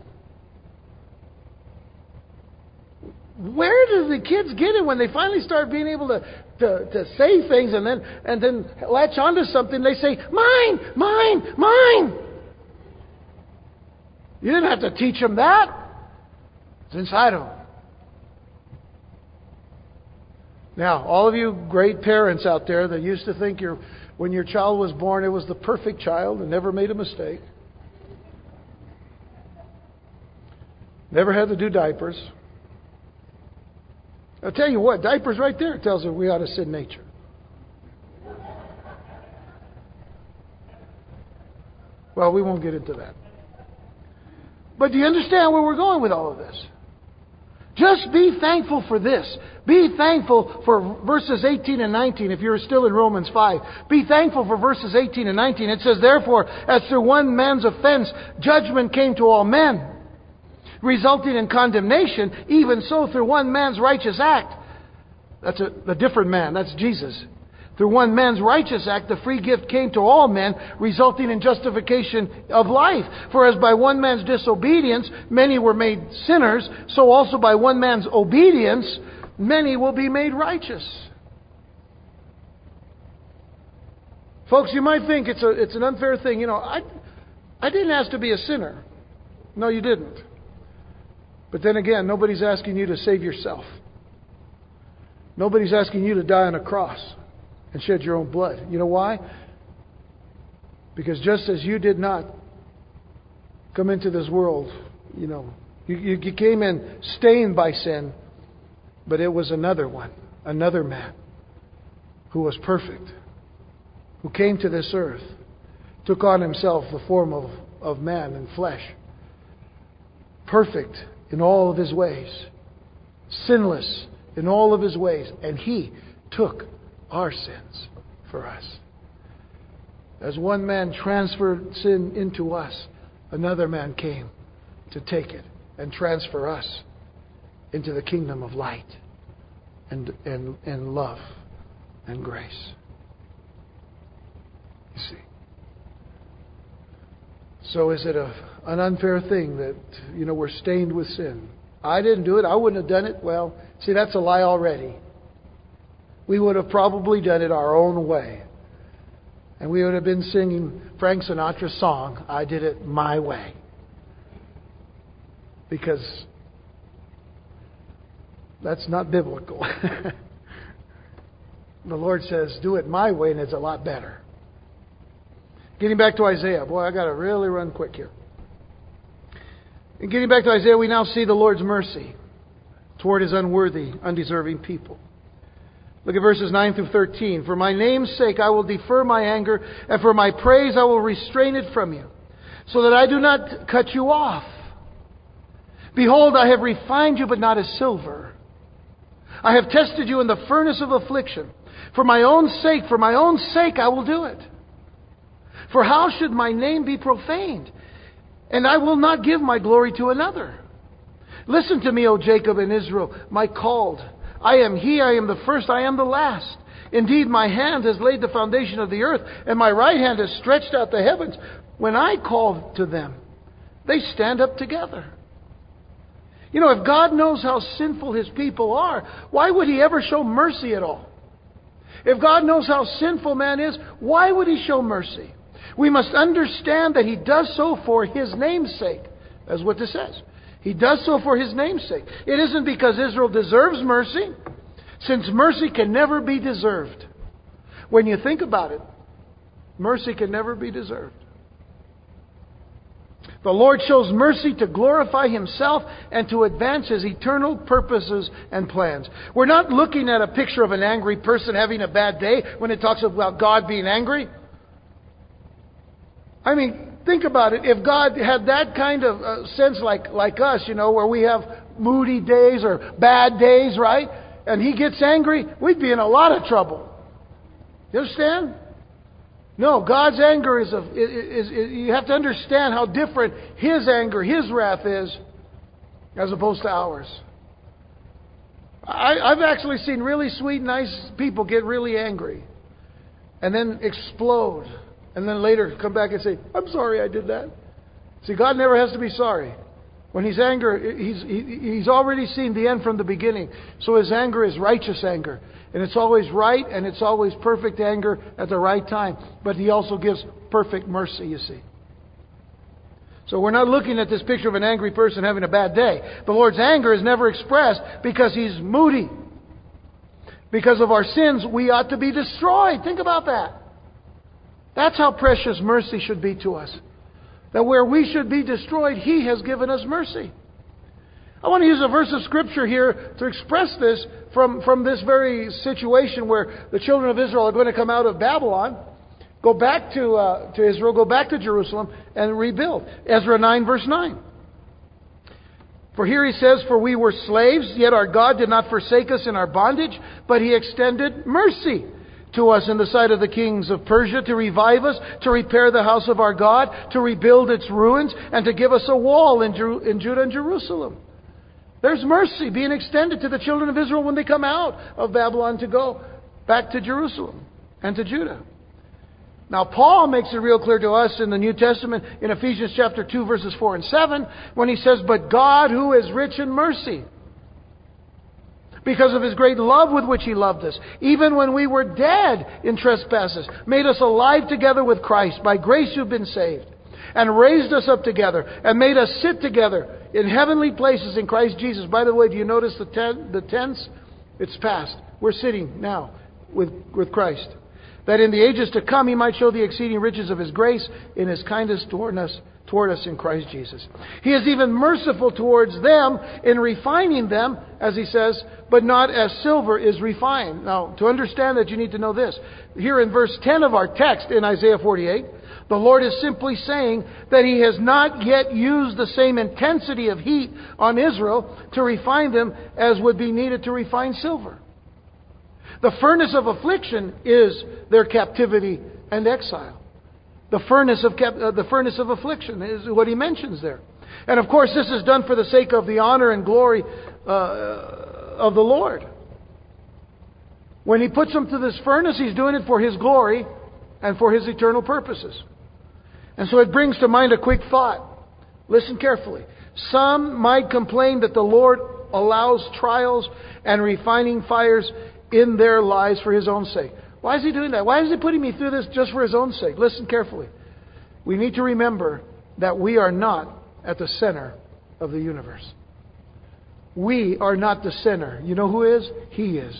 Where do the kids get it when they finally start being able to, to, to say things and then and then latch onto something? They say, "Mine, mine, mine." You didn't have to teach them that. It's inside of them. Now, all of you great parents out there that used to think your when your child was born, it was the perfect child and never made a mistake. Never had to do diapers. I'll tell you what, diapers right there tells her we ought to sin nature. Well, we won't get into that. But do you understand where we're going with all of this? Just be thankful for this. Be thankful for verses 18 and 19 if you're still in Romans 5. Be thankful for verses 18 and 19. It says, Therefore, as through one man's offense, judgment came to all men resulting in condemnation, even so through one man's righteous act. That's a, a different man. That's Jesus. Through one man's righteous act, the free gift came to all men, resulting in justification of life. For as by one man's disobedience many were made sinners, so also by one man's obedience many will be made righteous. Folks, you might think it's, a, it's an unfair thing. You know, I, I didn't ask to be a sinner. No, you didn't. But then again, nobody's asking you to save yourself. Nobody's asking you to die on a cross and shed your own blood. You know why? Because just as you did not come into this world, you know, you, you came in stained by sin, but it was another one, another man who was perfect, who came to this earth, took on himself the form of, of man and flesh, perfect in all of his ways, sinless in all of his ways, and he took our sins for us. As one man transferred sin into us, another man came to take it and transfer us into the kingdom of light and, and, and love and grace. You see. So is it a, an unfair thing that, you know, we're stained with sin? I didn't do it. I wouldn't have done it. Well, see, that's a lie already. We would have probably done it our own way. And we would have been singing Frank Sinatra's song, I Did It My Way. Because that's not biblical. the Lord says, Do it my way, and it's a lot better. Getting back to Isaiah. Boy, I got to really run quick here. And getting back to Isaiah, we now see the Lord's mercy toward his unworthy, undeserving people. Look at verses 9 through 13. For my name's sake I will defer my anger, and for my praise I will restrain it from you. so that I do not cut you off. Behold, I have refined you, but not as silver. I have tested you in the furnace of affliction. For my own sake, for my own sake, I will do it. For how should my name be profaned? And I will not give my glory to another. Listen to me, O Jacob and Israel, my called. I am he, I am the first, I am the last. Indeed, my hand has laid the foundation of the earth, and my right hand has stretched out the heavens. When I call to them, they stand up together. You know, if God knows how sinful his people are, why would he ever show mercy at all? If God knows how sinful man is, why would he show mercy? We must understand that he does so for his name's sake. That's what this says. He does so for his name's sake. It isn't because Israel deserves mercy, since mercy can never be deserved. When you think about it, mercy can never be deserved. The Lord shows mercy to glorify Himself and to advance His eternal purposes and plans. We're not looking at a picture of an angry person having a bad day when it talks about God being angry. I mean, think about it. If God had that kind of uh, sense like, like us, you know, where we have moody days or bad days, right? And He gets angry, we'd be in a lot of trouble. You understand? No, God's anger is, a, is, is, you have to understand how different His anger, His wrath is, as opposed to ours. I, I've actually seen really sweet, nice people get really angry and then explode and then later come back and say, I'm sorry I did that. See, God never has to be sorry. When he's angry, he's, he, he's already seen the end from the beginning. So his anger is righteous anger. And it's always right and it's always perfect anger at the right time. But he also gives perfect mercy, you see. So we're not looking at this picture of an angry person having a bad day. The Lord's anger is never expressed because he's moody. Because of our sins, we ought to be destroyed. Think about that. That's how precious mercy should be to us. That where we should be destroyed, He has given us mercy. I want to use a verse of Scripture here to express this from, from this very situation where the children of Israel are going to come out of Babylon, go back to, uh, to Israel, go back to Jerusalem, and rebuild. Ezra 9, verse 9. For here he says, For we were slaves, yet our God did not forsake us in our bondage, but he extended mercy to us in the sight of the kings of Persia to revive us, to repair the house of our God, to rebuild its ruins, and to give us a wall in, in Judah and Jerusalem. There's mercy being extended to the children of Israel when they come out of Babylon to go back to Jerusalem and to Judah. Now, Paul makes it real clear to us in the New Testament in Ephesians chapter 2, verses 4 and 7, when he says, But God, who is rich in mercy, because of his great love with which he loved us, even when we were dead in trespasses, made us alive together with Christ. By grace you've been saved and raised us up together and made us sit together in heavenly places in Christ Jesus. By the way, do you notice the, ten, the tense? It's past. We're sitting now with, with Christ. That in the ages to come he might show the exceeding riches of his grace in his kindness toward us, toward us in Christ Jesus. He is even merciful towards them in refining them, as he says, but not as silver is refined. Now, to understand that, you need to know this. Here in verse 10 of our text in Isaiah 48, the Lord is simply saying that He has not yet used the same intensity of heat on Israel to refine them as would be needed to refine silver. The furnace of affliction is their captivity and exile. The furnace of, uh, the furnace of affliction is what he mentions there. And of course, this is done for the sake of the honor and glory uh, of the Lord. When he puts them to this furnace, he's doing it for his glory and for his eternal purposes. And so it brings to mind a quick thought. Listen carefully. Some might complain that the Lord allows trials and refining fires in their lives for His own sake. Why is He doing that? Why is He putting me through this just for His own sake? Listen carefully. We need to remember that we are not at the center of the universe. We are not the center. You know who is? He is.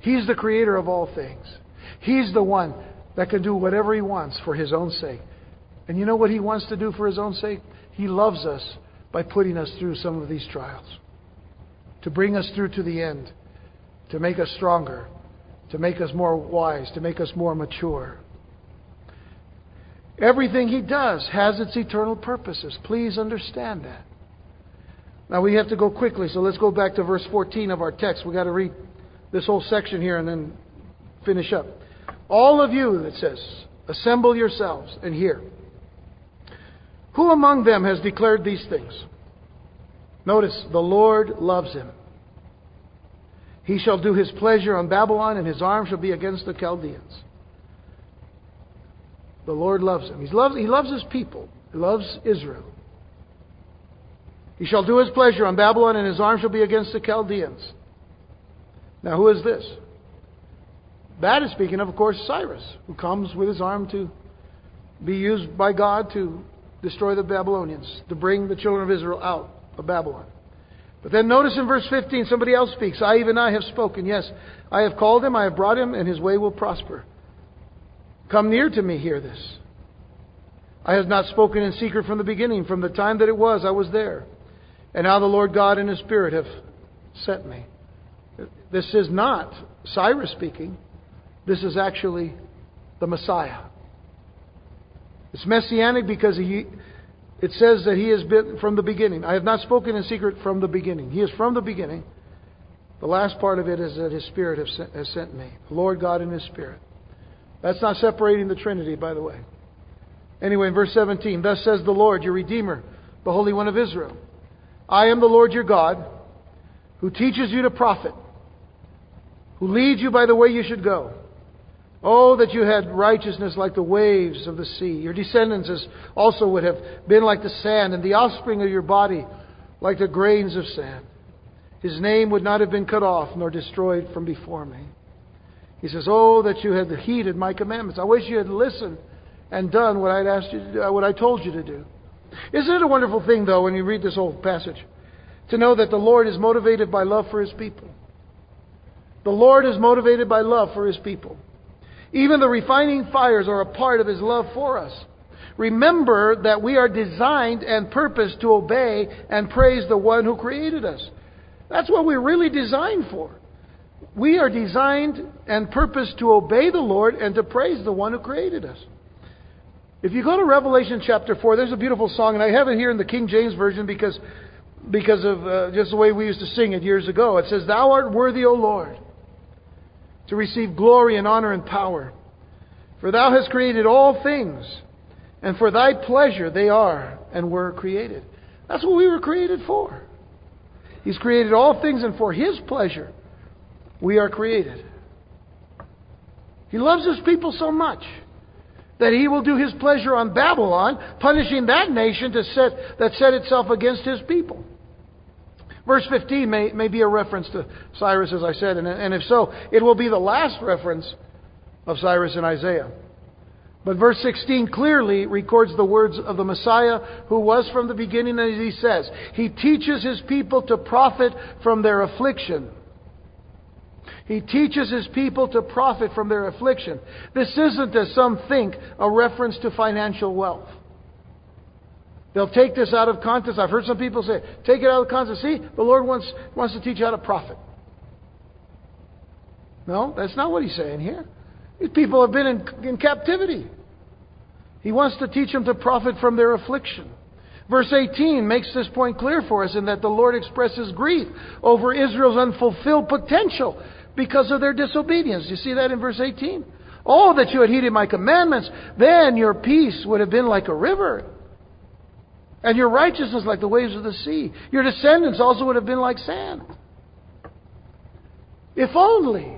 He's the creator of all things. He's the one that can do whatever he wants for his own sake. And you know what he wants to do for his own sake? He loves us by putting us through some of these trials. To bring us through to the end. To make us stronger. To make us more wise. To make us more mature. Everything he does has its eternal purposes. Please understand that. Now we have to go quickly, so let's go back to verse 14 of our text. We've got to read this whole section here and then finish up. All of you, it says, assemble yourselves and hear. Who among them has declared these things? Notice, the Lord loves him. He shall do his pleasure on Babylon, and his arm shall be against the Chaldeans. The Lord loves him. He loves, he loves his people. He loves Israel. He shall do his pleasure on Babylon, and his arm shall be against the Chaldeans. Now, who is this? That is speaking of, of course, Cyrus, who comes with his arm to be used by God to destroy the Babylonians, to bring the children of Israel out of Babylon. But then notice in verse 15, somebody else speaks. I, even I, have spoken. Yes, I have called him, I have brought him, and his way will prosper. Come near to me, hear this. I have not spoken in secret from the beginning, from the time that it was, I was there. And now the Lord God and His Spirit have sent me. This is not Cyrus speaking. This is actually the Messiah. It's messianic because he, it says that he has been from the beginning. I have not spoken in secret from the beginning. He is from the beginning. The last part of it is that his Spirit has sent me. The Lord God in his Spirit. That's not separating the Trinity, by the way. Anyway, in verse 17, thus says the Lord, your Redeemer, the Holy One of Israel I am the Lord your God, who teaches you to profit, who leads you by the way you should go. Oh, that you had righteousness like the waves of the sea. Your descendants also would have been like the sand, and the offspring of your body like the grains of sand. His name would not have been cut off nor destroyed from before me. He says, Oh, that you had heeded my commandments. I wish you had listened and done what I'd asked you to do, what I told you to do. Isn't it a wonderful thing, though, when you read this whole passage, to know that the Lord is motivated by love for his people? The Lord is motivated by love for his people. Even the refining fires are a part of His love for us. Remember that we are designed and purposed to obey and praise the one who created us. That's what we're really designed for. We are designed and purposed to obey the Lord and to praise the one who created us. If you go to Revelation chapter 4, there's a beautiful song, and I have it here in the King James Version because, because of uh, just the way we used to sing it years ago. It says, Thou art worthy, O Lord to receive glory and honor and power. For thou hast created all things, and for thy pleasure they are and were created. That's what we were created for. He's created all things, and for his pleasure we are created. He loves his people so much that he will do his pleasure on Babylon, punishing that nation set, that set itself against his people. Verse 15 may, may be a reference to Cyrus, as I said, and, and if so, it will be the last reference of Cyrus in Isaiah. But verse 16 clearly records the words of the Messiah who was from the beginning, as he says, He teaches His people to profit from their affliction. He teaches His people to profit from their affliction. This isn't, as some think, a reference to financial wealth. They'll take this out of context. I've heard some people say, take it out of context. See, the Lord wants, wants to teach you how to profit. No, that's not what he's saying here. These people have been in, in captivity. He wants to teach them to profit from their affliction. Verse 18 makes this point clear for us in that the Lord expresses grief over Israel's unfulfilled potential because of their disobedience. You see that in verse 18? Oh, that you had heeded my commandments, then your peace would have been like a river and your righteousness like the waves of the sea. Your descendants also would have been like sand. If only.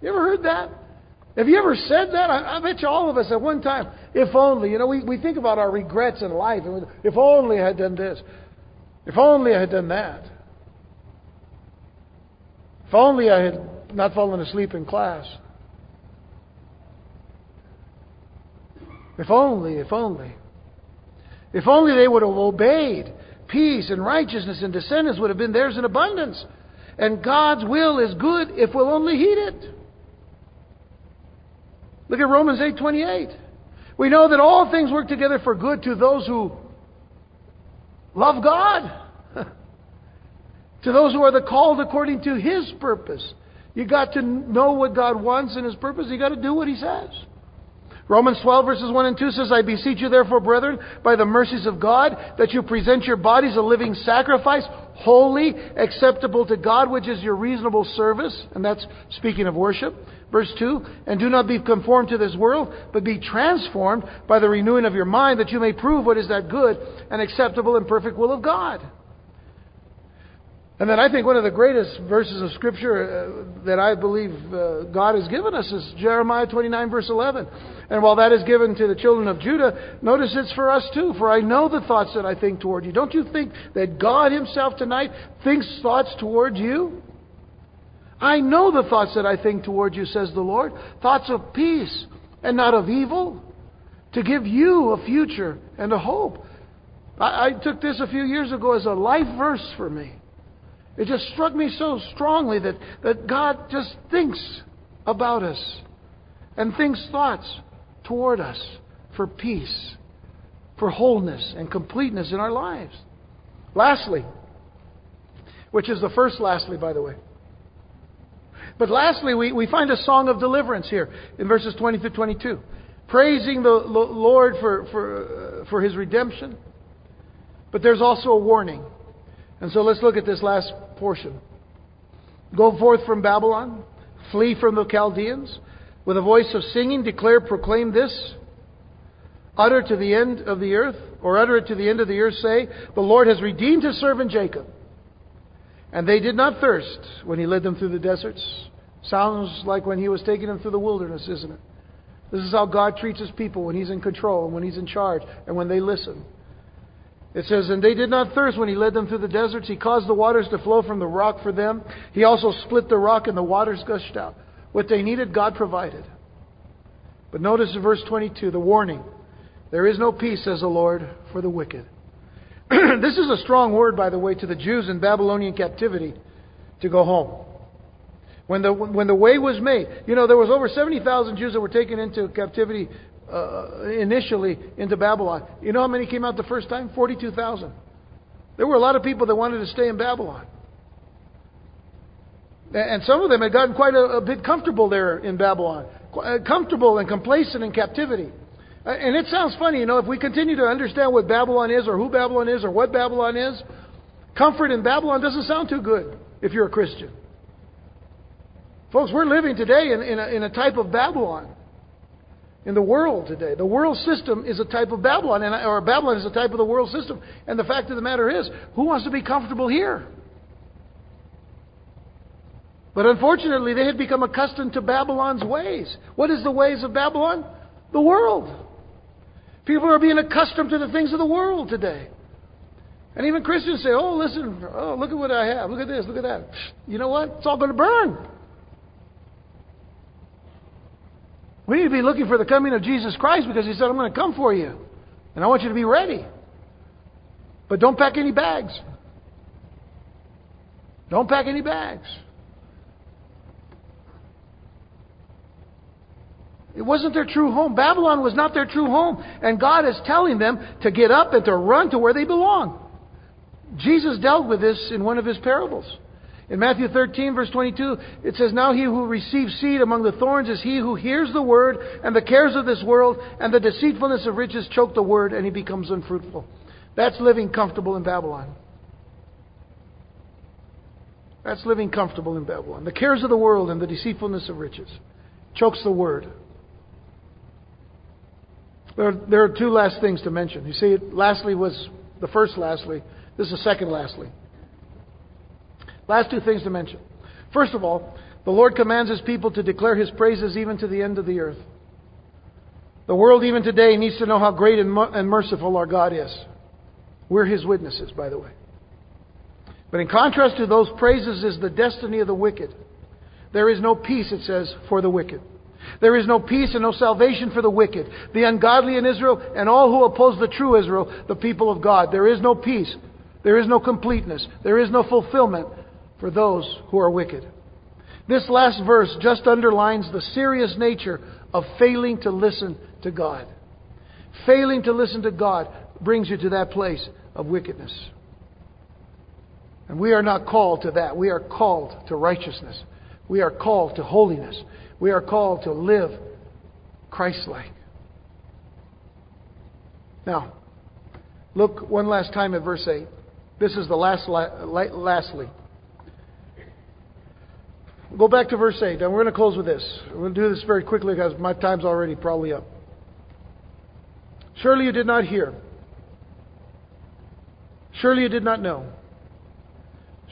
You ever heard that? Have you ever said that? I, I bet you all of us at one time. If only. You know, we, we think about our regrets in life. And if only I had done this. If only I had done that. If only I had not fallen asleep in class. If only, if only. If only they would have obeyed, peace and righteousness and descendants would have been theirs in abundance. And God's will is good if we'll only heed it. Look at Romans 8:28. We know that all things work together for good to those who love God. to those who are the called according to his purpose. You got to know what God wants and his purpose. You got to do what he says. Romans 12 verses 1 and 2 says, I beseech you therefore, brethren, by the mercies of God, that you present your bodies a living sacrifice, holy, acceptable to God, which is your reasonable service. And that's speaking of worship. Verse 2, and do not be conformed to this world, but be transformed by the renewing of your mind, that you may prove what is that good and acceptable and perfect will of God. And then I think one of the greatest verses of Scripture uh, that I believe uh, God has given us is Jeremiah 29, verse 11. And while that is given to the children of Judah, notice it's for us too. For I know the thoughts that I think toward you. Don't you think that God Himself tonight thinks thoughts toward you? I know the thoughts that I think toward you, says the Lord. Thoughts of peace and not of evil, to give you a future and a hope. I, I took this a few years ago as a life verse for me. It just struck me so strongly that, that God just thinks about us and thinks thoughts toward us for peace, for wholeness and completeness in our lives. Lastly, which is the first lastly, by the way. But lastly, we, we find a song of deliverance here in verses 20 through 22, praising the Lord for, for, uh, for his redemption. But there's also a warning. And so let's look at this last portion. Go forth from Babylon, flee from the Chaldeans. With a voice of singing, declare, proclaim this. Utter to the end of the earth, or utter it to the end of the earth, say, The Lord has redeemed his servant Jacob. And they did not thirst when he led them through the deserts. Sounds like when he was taking them through the wilderness, isn't it? This is how God treats his people when he's in control and when he's in charge and when they listen. It says, And they did not thirst when he led them through the deserts. He caused the waters to flow from the rock for them. He also split the rock and the waters gushed out. What they needed, God provided. But notice in verse 22 the warning There is no peace, says the Lord, for the wicked. this is a strong word, by the way, to the Jews in Babylonian captivity to go home. When the, when the way was made, you know, there was over 70,000 Jews that were taken into captivity uh, initially into Babylon. You know how many came out the first time? 42,000. There were a lot of people that wanted to stay in Babylon. And some of them had gotten quite a, a bit comfortable there in Babylon, uh, comfortable and complacent in captivity. Uh, and it sounds funny, you know, if we continue to understand what Babylon is or who Babylon is or what Babylon is, comfort in Babylon doesn't sound too good if you're a Christian. Folks, we're living today in, in, a, in a type of Babylon in the world today. The world system is a type of Babylon, and, or Babylon is a type of the world system. And the fact of the matter is, who wants to be comfortable here? But unfortunately, they had become accustomed to Babylon's ways. What is the ways of Babylon? The world. People are being accustomed to the things of the world today. And even Christians say, oh, listen, oh, look at what I have. Look at this, look at that. You know what? It's all going to burn. We need to be looking for the coming of Jesus Christ because He said, I'm going to come for you. And I want you to be ready. But don't pack any bags. Don't pack any bags. It wasn't their true home. Babylon was not their true home. And God is telling them to get up and to run to where they belong. Jesus dealt with this in one of his parables. In Matthew 13, verse 22, it says, Now he who receives seed among the thorns is he who hears the word, and the cares of this world and the deceitfulness of riches choke the word, and he becomes unfruitful. That's living comfortable in Babylon. That's living comfortable in Babylon. The cares of the world and the deceitfulness of riches chokes the word. There are, there are two last things to mention. You see, lastly was the first lastly. This is the second lastly. Last two things to mention. First of all, the Lord commands His people to declare His praises even to the end of the earth. The world, even today, needs to know how great and merciful our God is. We're His witnesses, by the way. But in contrast to those praises is the destiny of the wicked. There is no peace, it says, for the wicked. There is no peace and no salvation for the wicked, the ungodly in Israel, and all who oppose the true Israel, the people of God. There is no peace. There is no completeness. There is no fulfillment for those who are wicked. This last verse just underlines the serious nature of failing to listen to God. Failing to listen to God brings you to that place of wickedness. And we are not called to that. We are called to righteousness. We are called to holiness. We are called to live Christ like. Now, look one last time at verse 8. This is the last, lastly. Go back to verse 8, and we're going to close with this. We're going to do this very quickly because my time's already probably up. Surely you did not hear. Surely you did not know.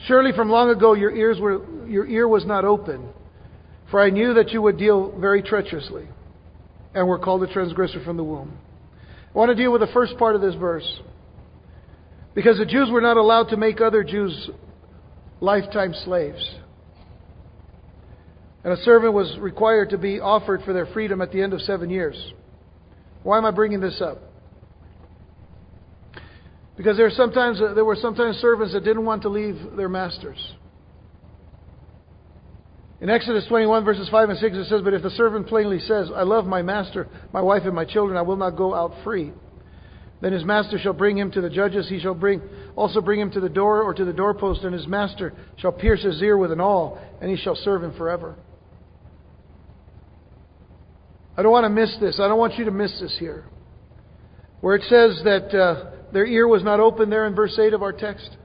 Surely from long ago your ears were your ear was not open, for I knew that you would deal very treacherously, and were called a transgressor from the womb. I want to deal with the first part of this verse. Because the Jews were not allowed to make other Jews lifetime slaves. And a servant was required to be offered for their freedom at the end of seven years. Why am I bringing this up? Because there, sometimes, there were sometimes servants that didn't want to leave their masters. In Exodus 21, verses 5 and 6, it says, But if the servant plainly says, I love my master, my wife, and my children, I will not go out free. Then his master shall bring him to the judges. He shall bring, also bring him to the door or to the doorpost, and his master shall pierce his ear with an awl, and he shall serve him forever. I don't want to miss this. I don't want you to miss this here. Where it says that uh, their ear was not open there in verse 8 of our text.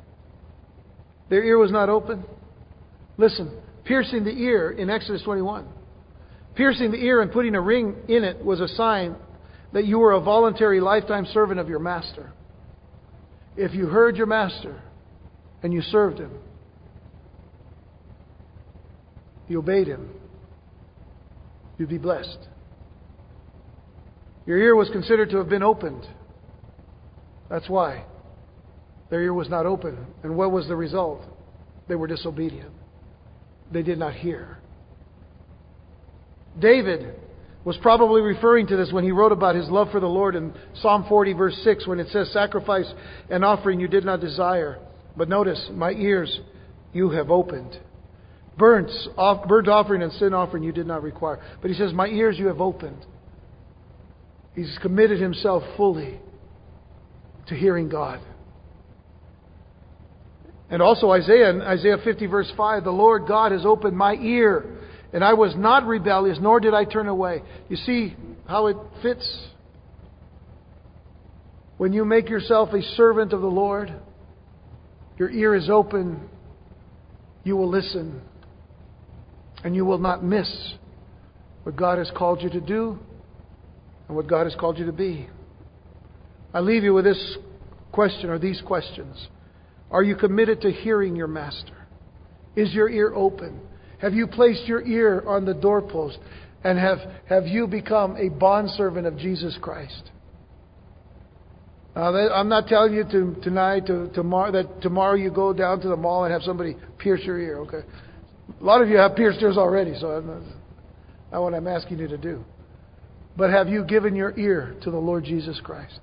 Their ear was not open. Listen, piercing the ear in Exodus 21. Piercing the ear and putting a ring in it was a sign that you were a voluntary lifetime servant of your master. If you heard your master and you served him, you obeyed him, you'd be blessed. Your ear was considered to have been opened. That's why. Their ear was not open. And what was the result? They were disobedient. They did not hear. David was probably referring to this when he wrote about his love for the Lord in Psalm 40, verse 6, when it says, Sacrifice and offering you did not desire. But notice, my ears you have opened. Burnt, off, burnt offering and sin offering you did not require. But he says, My ears you have opened. He's committed himself fully to hearing God. And also Isaiah, in Isaiah 50, verse 5, the Lord God has opened my ear and I was not rebellious, nor did I turn away. You see how it fits? When you make yourself a servant of the Lord, your ear is open, you will listen, and you will not miss what God has called you to do and what God has called you to be. I leave you with this question or these questions. Are you committed to hearing your master? Is your ear open? Have you placed your ear on the doorpost? And have, have you become a bondservant of Jesus Christ? I'm not telling you to, tonight, to, tomorrow, that tomorrow you go down to the mall and have somebody pierce your ear, okay? A lot of you have pierced ears already, so that's not what I'm asking you to do. But have you given your ear to the Lord Jesus Christ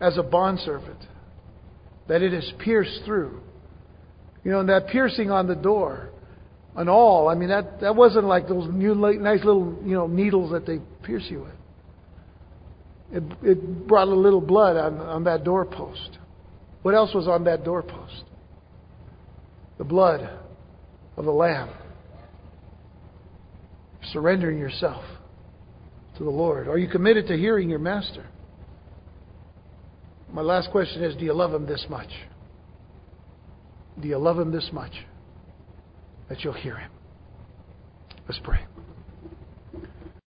as a bondservant? That it is pierced through. You know, and that piercing on the door an awl. I mean, that, that wasn't like those new, nice little, you know, needles that they pierce you with. It, it brought a little blood on, on that doorpost. What else was on that doorpost? The blood of the Lamb. Surrendering yourself to the Lord. Are you committed to hearing your Master? My last question is Do you love Him this much? Do you love Him this much? that you'll hear him. Let's pray.